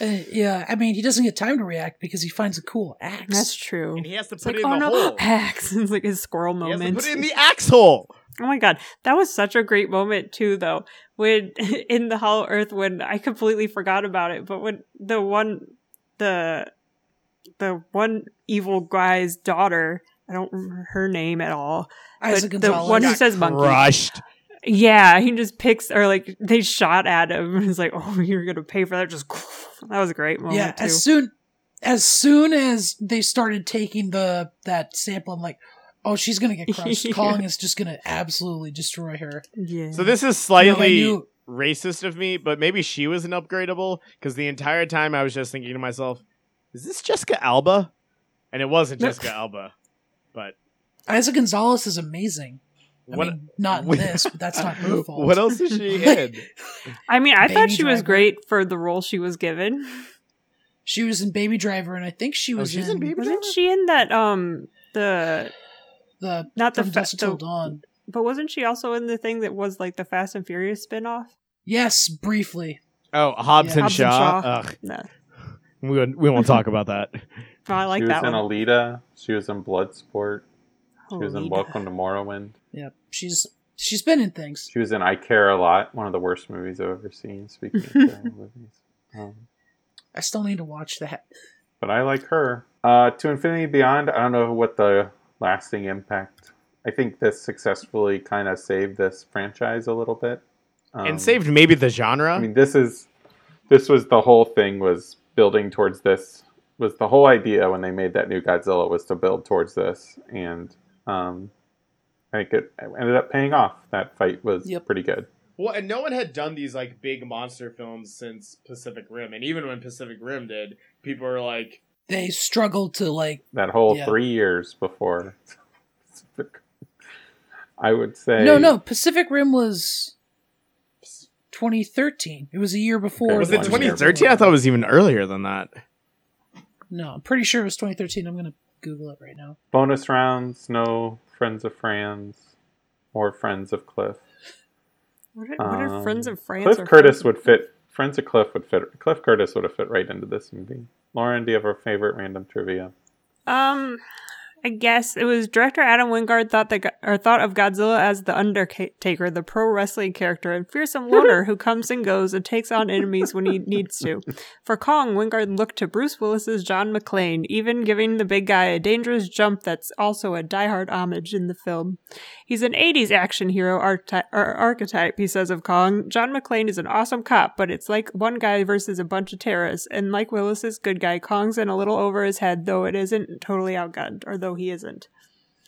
Uh, yeah, I mean, he doesn't get time to react because he finds a cool axe. That's true. and he has to It's put like, it in oh the no, hole. axe. It's like his squirrel He has to moment. put it in the axe hole. Oh my god, that was such a great moment too, though. When in the Hollow Earth, when I completely forgot about it, but when the one, the, the one evil guy's daughter, I don't remember her name at all. Eiza but the Gonzalez. one who says monkey. crushed. Yeah, he just picks or like they shot at him and he's like, "Oh, you're gonna pay for that." Just that was a great moment yeah, too. as soon as soon as they started taking the that sample, I'm like, oh, she's gonna get crushed. Yeah. Kong is just gonna absolutely destroy her. yeah. So this is Like, I slightly knew- racist of me, but maybe she was an upgradable because the entire time I was just thinking to myself, "Is this Jessica Alba?" And it wasn't Jessica Alba, but Eiza Gonzalez is amazing. I mean, not in what- this, but that's not her fault. What else is she in? I mean, I thought Baby she was great for the role she was given. She was in Baby Driver, and I think she Oh, was she's in, in Baby Driver. Wasn't she in that um the the not the From fa- Dusk Till the- Dawn. but wasn't she also in the thing that was like the Fast and Furious spinoff? Yes, briefly. Oh, Hobbs Yeah. and Hobbs and Shaw. Shaw. Ugh, No. we won't, we won't talk about that. Oh, I like that one. she was that in one. Alita. She was in Bloodsport. She was in Alita. Welcome to Marwen. Yep. She's she's been in things. She was in I Care a Lot, one of the worst movies I've ever seen. Speaking of terrible movies, um, I still need to watch that. but I like her. Uh, to Infinity and Beyond. I don't know what the lasting impact. I think this successfully kind of saved this franchise a little bit, um, and saved maybe the genre. I mean, this is this was the whole thing was building towards this. Was the whole idea when they made that new Godzilla was to build towards this, and um, I think it ended up paying off. That fight was Yep. pretty good. Well, and no one had done these like big monster films since Pacific Rim, and even when Pacific Rim did, people were like, They struggled to like that whole Yeah. three years before. I would say No, no, Pacific Rim was 2013. It was a year before. Was "Was it it One year 2013? I thought it was even earlier than that." No, I'm pretty sure it was 2013. I'm going to Google it right now. bonus rounds. No friends of Franz or friends of Cliff. What are, what are Friends Um, of France? Cliff or Curtis Friends would fit. Friends of Cliff would fit. Cliff Curtis would have fit right into this movie. Lauren, do you have a favorite random trivia? Um, I guess it was director Adam Wingard thought that or thought of Godzilla as the Undertaker, the pro wrestling character, and fearsome loner who comes and goes and takes on enemies when he needs to. For Kong, Wingard looked to Bruce Willis's John McClane, even giving the big guy a dangerous jump that's also a diehard homage in the film. He's an 80s action hero archety- archetype, he says of Kong. John McClane is an awesome cop, but it's like one guy versus a bunch of terrorists. And like Willis's good guy, Kong's in a little over his head, though it isn't totally outgunned, or though he isn't.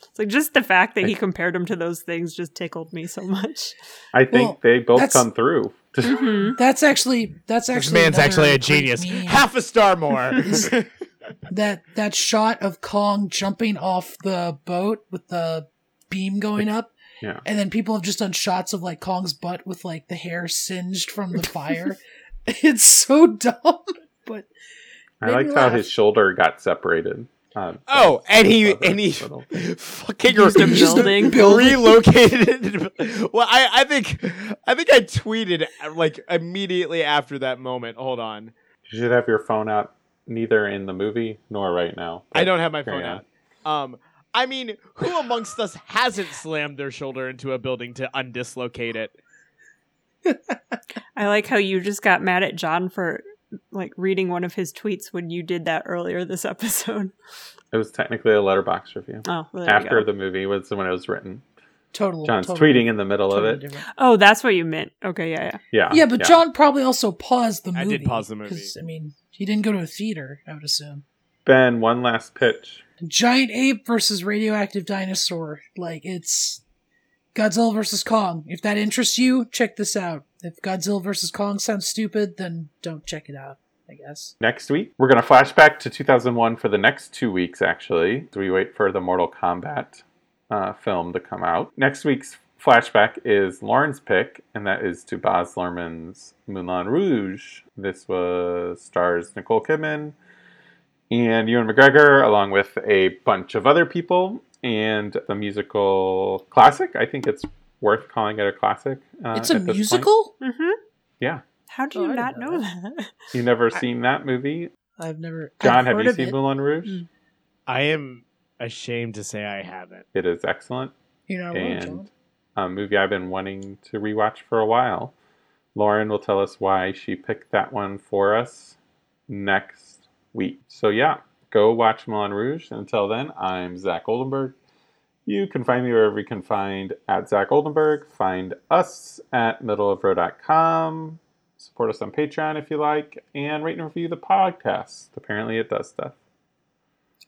It's like just the fact that he compared him to those things just tickled me so much. I think Well, they both come through. hmm That's actually that's actually This actually man's actually a genius. meme. Half a star more. that that shot of Kong jumping off the boat with the beam going up. Yeah. And then people have just done shots of like Kong's butt with like the hair singed from the fire. it's so dumb, but I liked how his shoulder got separated. Uh, oh, and he and he fucking Used a re- building. relocated. well, I I think I think I tweeted like immediately after that moment. Hold on, You should have your phone out, neither in the movie nor right now. I don't have my phone out. Um, I mean, who amongst us hasn't slammed their shoulder into a building to undislocate it? I like how you just got mad at John for like reading one of his tweets when you did that earlier this episode. It was technically a Letterboxd review. Oh, well, there you After go. the movie was when it was written. total. John's totally- tweeting in the middle totally of it. different. Oh, that's what you meant. Okay, yeah, yeah. Yeah. Yeah, but John probably also paused the movie. I movie. did pause the movie. 'cause, I mean, he didn't go to a theater. I would assume. Ben, one last pitch. Giant ape versus radioactive dinosaur. Like it's Godzilla versus Kong. If that interests you, check this out. If Godzilla versus Kong sounds stupid, then don't check it out. I guess. Next week, we're going to flash back to 2001 for the next two weeks, actually. So we wait for the Mortal Kombat uh, film to come out. Next week's flashback is Lauren's pick, and that is to Baz Luhrmann's Moulin Rouge. This was stars Nicole Kidman and Ewan McGregor, along with a bunch of other people, and the musical classic. I think it's worth calling it a classic. Uh, it's a at this point. musical. Mm-hmm. Yeah. How do Oh, you I not know know that? You've never seen that movie? I've never. John, I've have you seen it. Moulin Rouge? Mm. I am ashamed to say I haven't. It is excellent. You know, and John. a movie I've been wanting to rewatch for a while. Lauren will tell us why she picked that one for us next week. So yeah, go watch Moulin Rouge. Until then, I'm Zach Oldenburg. You can find me wherever you can find at Zach Oldenburg. Find us at middleofrow.com. Support us on Patreon if you like, and rate and review the podcast. Apparently, it does stuff.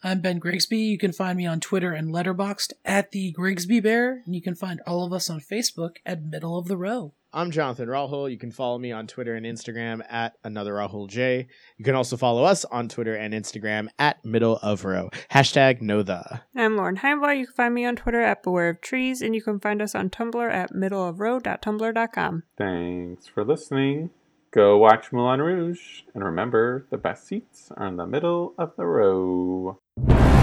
I'm Ben Grigsby. You can find me on Twitter and Letterboxd at the Grigsby Bear, and you can find all of us on Facebook at Middle of the Row. I'm Jonathan Rahul. You can follow me on Twitter and Instagram at another Rahul J. You can also follow us on Twitter and Instagram at middle of row. Hashtag know the. I'm Lauren Heimbaugh. You can find me on Twitter at Beware of Trees, and you can find us on Tumblr at middleofrow.tumblr.com. Thanks for listening. Go watch Moulin Rouge, and remember the best seats are in the middle of the row you